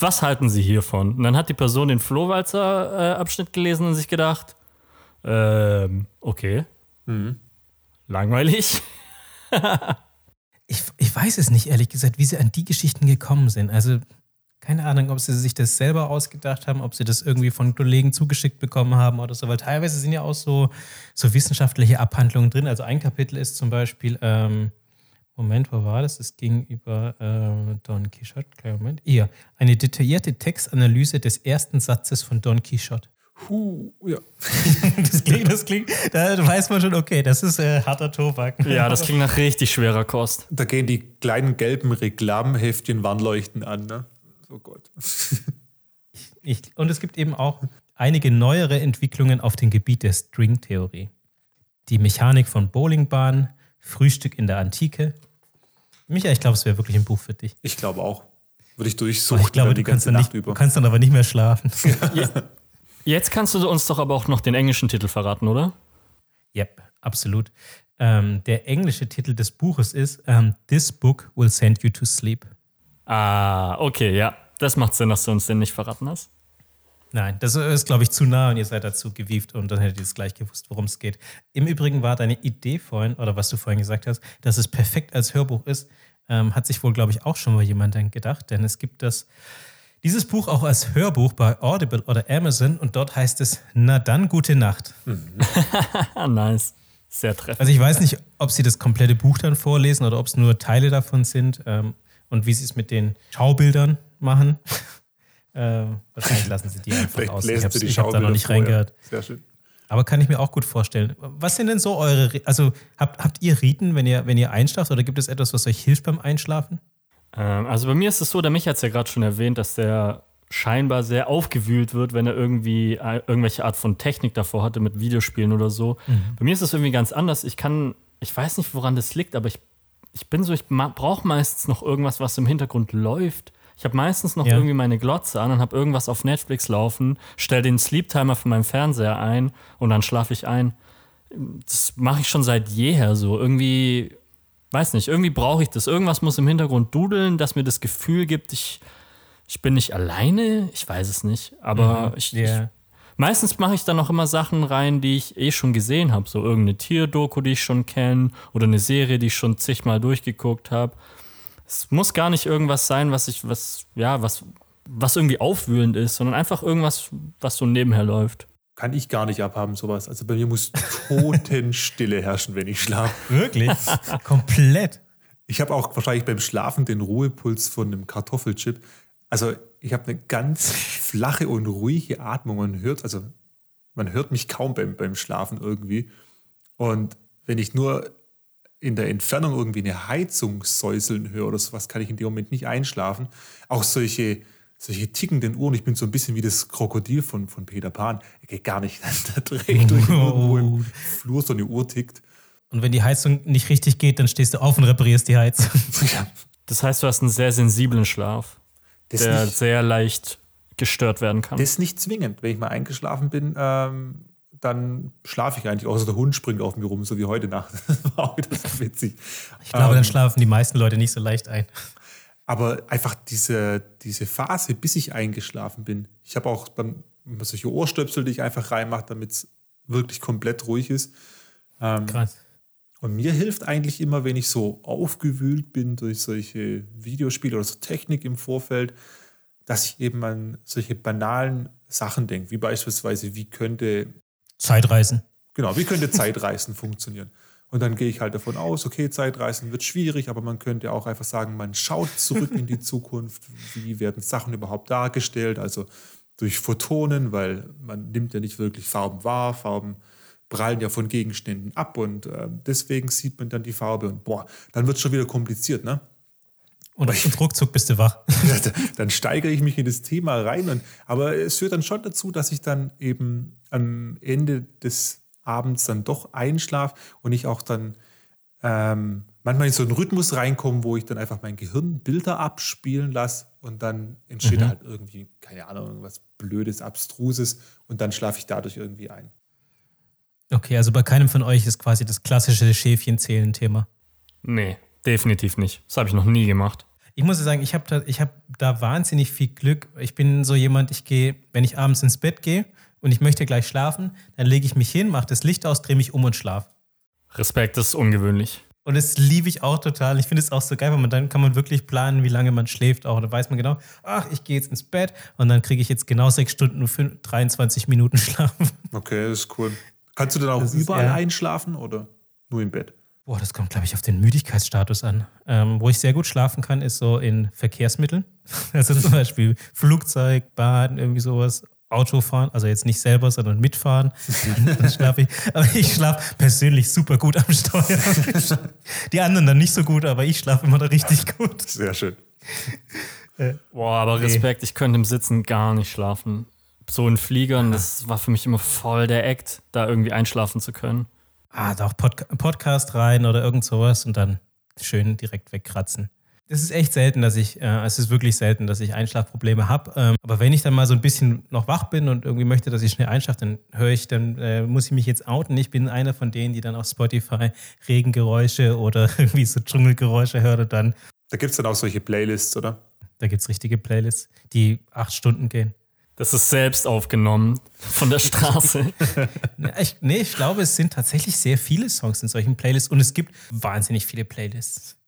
was halten Sie hiervon? Und dann hat die Person den Flohwalzer-Abschnitt gelesen und sich gedacht, ähm, okay, langweilig. Ich, ich weiß es nicht, ehrlich gesagt, wie sie an die Geschichten gekommen sind. Also, keine Ahnung, ob sie sich das selber ausgedacht haben, ob sie das irgendwie von Kollegen zugeschickt bekommen haben oder so, weil teilweise sind ja auch so, so wissenschaftliche Abhandlungen drin. Also ein Kapitel ist zum Beispiel, ähm, Moment, wo war das? Es ging über äh, Don Quixote, Moment. Hier, eine detaillierte Textanalyse des ersten Satzes von Don Quixote. Huh, ja. Das klingt, das klingt, da weiß man schon, okay, das ist äh, harter Tobak. Ja, das klingt nach richtig schwerer Kost. Da gehen die kleinen gelben Reklamheftchen Warnleuchten an, ne? Oh Gott. Ich, und es gibt eben auch einige neuere Entwicklungen auf dem Gebiet der Stringtheorie. Die Mechanik von Bowlingbahnen, Frühstück in der Antike. Michael, ich glaube, es wäre wirklich ein Buch für dich. Ich glaube auch. Würde ich durchsuchen ich glaube, die du kannst, ganze dann Nacht nicht, du über. kannst dann aber nicht mehr schlafen. Jetzt kannst du uns doch aber auch noch den englischen Titel verraten, oder? yep, absolut. Ähm, der englische Titel des Buches ist ähm, This Book Will Send You to Sleep. Ah, okay, ja. Das macht Sinn, dass du uns den nicht verraten hast. Nein, das ist, glaube ich, zu nah und ihr seid dazu gewieft und dann hättet ihr es gleich gewusst, worum es geht. Im Übrigen war deine Idee vorhin, oder was du vorhin gesagt hast, dass es perfekt als Hörbuch ist, ähm, hat sich wohl, glaube ich, auch schon mal jemand gedacht, denn es gibt das, dieses Buch auch als Hörbuch bei Audible oder Amazon und dort heißt es Na dann, gute Nacht. Ah, nice. Sehr treffend. Also ich weiß nicht, ob sie das komplette Buch dann vorlesen oder ob es nur Teile davon sind ähm, und wie sie es mit den Schaubildern machen. äh, wahrscheinlich lassen sie die einfach aus. Ich habe hab da Schaubilder noch nicht reingehört. Sehr schön. Aber kann ich mir auch gut vorstellen. Was sind denn so eure, also habt, habt ihr Riten, wenn ihr, wenn ihr einschlaft oder gibt es etwas, was euch hilft beim Einschlafen? Ähm, also bei mir ist es so, der Mich hat es ja gerade schon erwähnt, dass der scheinbar sehr aufgewühlt wird, wenn er irgendwie äh, irgendwelche Art von Technik davor hatte mit Videospielen oder so. Bei mir ist es irgendwie ganz anders. Ich kann, ich weiß nicht, woran das liegt, aber ich, ich bin so, ich brauche meistens noch irgendwas, was im Hintergrund läuft. Ich habe meistens noch Ja. irgendwie meine Glotze an und habe irgendwas auf Netflix laufen, stelle den Sleep-Timer von meinem Fernseher ein und dann schlafe ich ein. Das mache ich schon seit jeher so. Irgendwie weiß nicht, irgendwie brauche ich das. Irgendwas muss im Hintergrund dudeln, das mir das Gefühl gibt, ich, Ich bin nicht alleine, ich weiß es nicht, aber Mhm. ich, Ja. ich Meistens mache ich dann auch immer Sachen rein, die ich eh schon gesehen habe. So irgendeine Tierdoku, die ich schon kenne oder eine Serie, die ich schon zigmal durchgeguckt habe. Es muss gar nicht irgendwas sein, was ich, was, ja, was, was irgendwie aufwühlend ist, sondern einfach irgendwas, was so nebenher läuft. Kann ich gar nicht abhaben, sowas. Also bei mir muss Totenstille herrschen, wenn ich schlafe. Wirklich? Komplett. Ich habe auch wahrscheinlich beim Schlafen den Ruhepuls von einem Kartoffelchip. Also ich habe eine ganz flache und ruhige Atmung. Man hört, also man hört mich kaum beim, beim Schlafen irgendwie. Und wenn ich nur in der Entfernung irgendwie eine Heizung säuseln höre oder sowas, kann ich in dem Moment nicht einschlafen. Auch solche, solche tickenden Uhren, ich bin so ein bisschen wie das Krokodil von, von Peter Pan. Ich gehe gar nicht, ich durch irgendwo im Flur so eine Uhr tickt. Und wenn die Heizung nicht richtig geht, dann stehst du auf und reparierst die Heizung. Ja, Das heißt, du hast einen sehr sensiblen Schlaf, das der nicht, sehr leicht gestört werden kann. Das ist nicht zwingend. Wenn ich mal eingeschlafen bin, ähm, dann schlafe ich eigentlich. Außer der Hund springt auf mir rum, so wie heute Nacht. Das war auch wieder so witzig. Ich glaube, dann Ähm, schlafen die meisten Leute nicht so leicht ein. Aber einfach diese, diese Phase, bis ich eingeschlafen bin. Ich habe auch immer solche Ohrstöpsel, die ich einfach reinmache, damit es wirklich komplett ruhig ist. Ähm, Krass. Und mir hilft eigentlich immer, wenn ich so aufgewühlt bin durch solche Videospiele oder so Technik im Vorfeld, dass ich eben an solche banalen Sachen denke, wie beispielsweise, wie könnte, Zeitreisen. genau, wie könnte Zeitreisen funktionieren? Und dann gehe ich halt davon aus, okay, Zeitreisen wird schwierig, aber man könnte auch einfach sagen, man schaut zurück in die Zukunft, wie werden Sachen überhaupt dargestellt, also durch Photonen, weil man nimmt ja nicht wirklich Farben wahr, Farben prallen ja von Gegenständen ab und äh, deswegen sieht man dann die Farbe und boah, dann wird es schon wieder kompliziert, ne? Und, und ruckzuck bist du wach. dann steigere ich mich in das Thema rein. Und, aber es führt dann schon dazu, dass ich dann eben am Ende des Abends dann doch einschlafe und ich auch dann ähm, manchmal in so einen Rhythmus reinkomme, wo ich dann einfach mein Gehirn Bilder abspielen lasse und dann entsteht Mhm. halt irgendwie, keine Ahnung, irgendwas Blödes, Abstruses und dann schlafe ich dadurch irgendwie ein. Okay, also bei keinem von euch ist quasi das klassische Schäfchenzählen-Thema. Nee, definitiv nicht. Das habe ich noch nie gemacht. Ich muss sagen, ich habe da, ich hab da wahnsinnig viel Glück. Ich bin so jemand, ich gehe, wenn ich abends ins Bett gehe und ich möchte gleich schlafen, dann lege ich mich hin, mache das Licht aus, drehe mich um und schlafe. Respekt, das ist ungewöhnlich. Und das liebe ich auch total. Ich finde es auch so geil, weil man dann kann man wirklich planen, wie lange man schläft auch. Da weiß man genau, ach, ich gehe jetzt ins Bett und dann kriege ich jetzt genau sechs Stunden und fün- 23 Minuten Schlaf. Okay, das ist cool. Kannst du dann auch Das ist überall eher- einschlafen oder nur im Bett? Boah, das kommt, glaube ich, auf den Müdigkeitsstatus an. Ähm, wo ich sehr gut schlafen kann, ist so in Verkehrsmitteln. Also zum Beispiel Flugzeug, Bahn, irgendwie sowas. Autofahren, also jetzt nicht selber, sondern mitfahren. Dann, schlafe ich. Aber ich schlafe persönlich super gut am Steuer. Die anderen dann nicht so gut, aber ich schlafe immer da richtig gut. Sehr schön. Boah, aber Nee. Respekt, ich könnte im Sitzen gar nicht schlafen. So in Fliegern, das war für mich immer voll der Act, da irgendwie einschlafen zu können. Ah, doch, Pod Podcast rein oder irgend sowas und dann schön direkt wegkratzen. Das ist echt selten, dass ich, äh, es ist wirklich selten, dass ich Einschlafprobleme habe. Ähm, aber wenn ich dann mal so ein bisschen noch wach bin und irgendwie möchte, dass ich schnell einschlafe, dann höre ich, dann äh, muss ich mich jetzt outen. Ich bin einer von denen, die dann auf Spotify Regengeräusche oder irgendwie so Dschungelgeräusche hören und dann, Da gibt es dann auch solche Playlists, oder? da gibt es richtige Playlists, die acht Stunden gehen. Das ist selbst aufgenommen von der Straße. Ich, nee, ich glaube, es sind tatsächlich sehr viele Songs in solchen Playlists und es gibt wahnsinnig viele Playlists.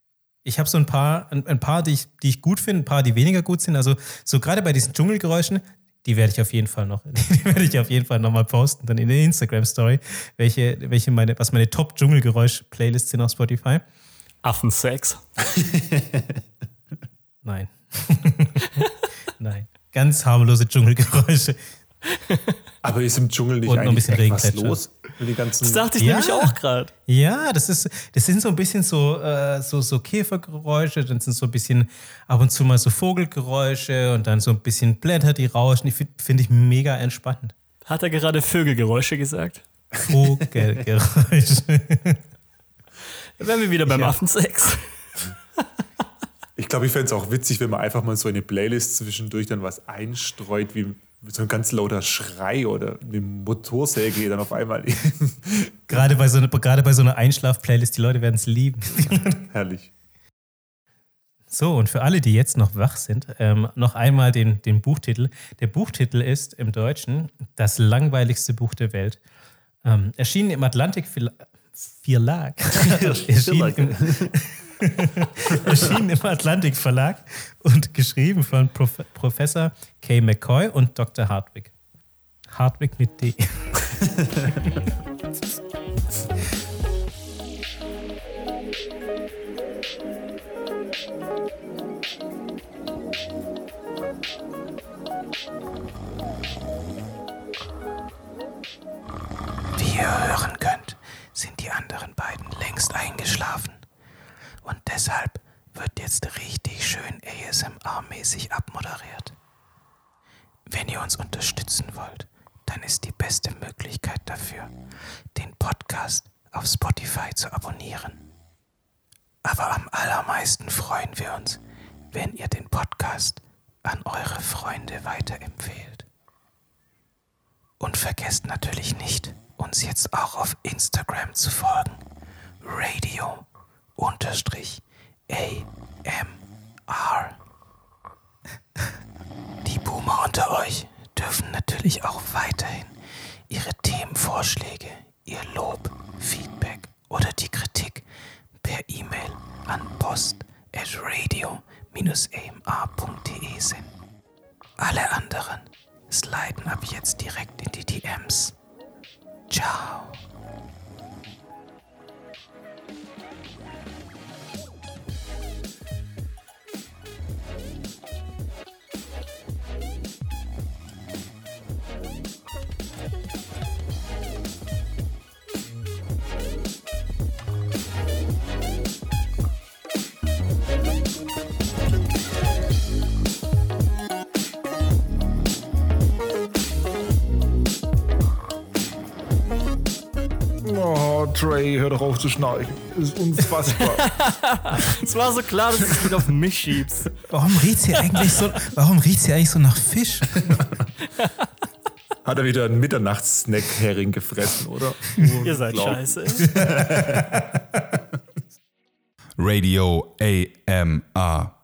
Ich habe so ein paar, ein, ein paar, die ich, die ich gut finde, ein paar, die weniger gut sind. Also so gerade bei diesen Dschungelgeräuschen, die werde ich auf jeden Fall noch, die werde ich auf jeden Fall noch mal posten, dann in der Instagram Story, welche, welche meine, was meine Top Dschungelgeräusch Playlists sind auf Spotify. Affensex. Nein, nein, ganz harmlose Dschungelgeräusche. Aber ist im Dschungel nicht Und noch ein eigentlich bisschen was los? Den ganzen Das dachte ich Ja. nämlich auch gerade. Ja, das ist, das sind so ein bisschen so, äh, so, so Käfergeräusche, dann sind so ein bisschen ab und zu mal so Vogelgeräusche und dann so ein bisschen Blätter, die rauschen. Ich finde find ich mega entspannend. Hat er gerade Vögelgeräusche gesagt? Vogelgeräusche. Da wären wir wieder beim Ja. Affensex. Ich glaube, ich fände es auch witzig, wenn man einfach mal so eine Playlist zwischendurch dann was einstreut, wie so ein ganz lauter Schrei oder eine Motorsäge dann auf einmal. gerade, bei so, eine- gerade bei so einer Einschlaf-Playlist, die Leute werden es lieben. Herrlich. So, und für alle, die jetzt noch wach sind, ähm, noch einmal den, den Buchtitel. Der Buchtitel ist im Deutschen Das langweiligste Buch der Welt. Ähm, erschienen im Atlantik Verlag. erschienen, im, erschienen im Atlantik Verlag und geschrieben von Prof Professor Kay McCoy und Dr. Hartwig. Hartwig mit D. Wie ihr hören könnt, sind die anderen beiden längst eingeschlafen. Deshalb wird jetzt richtig schön ASMR-mäßig abmoderiert. Wenn ihr uns unterstützen wollt, dann ist die beste Möglichkeit dafür, den Podcast auf Spotify zu abonnieren. Aber am allermeisten freuen wir uns, wenn ihr den Podcast an eure Freunde weiterempfehlt. Und vergesst natürlich nicht, uns jetzt auch auf Instagram zu folgen. Radio unterstrich AMR. Die Boomer unter euch dürfen natürlich auch weiterhin ihre Themenvorschläge, ihr Lob, Feedback oder die Kritik per E-Mail an post at radio-amr.de senden. Alle anderen sliden ab jetzt direkt in die DMs. Ciao. Trey, hör doch auf zu schnarchen. Das ist unfassbar. Es war so klar, dass du es wieder auf mich schiebst. Warum riecht's hier eigentlich so, warum riecht's hier eigentlich so nach Fisch? Hat er wieder einen Mitternachtssnack-Hering gefressen, oder? Ihr seid scheiße. Radio AMR.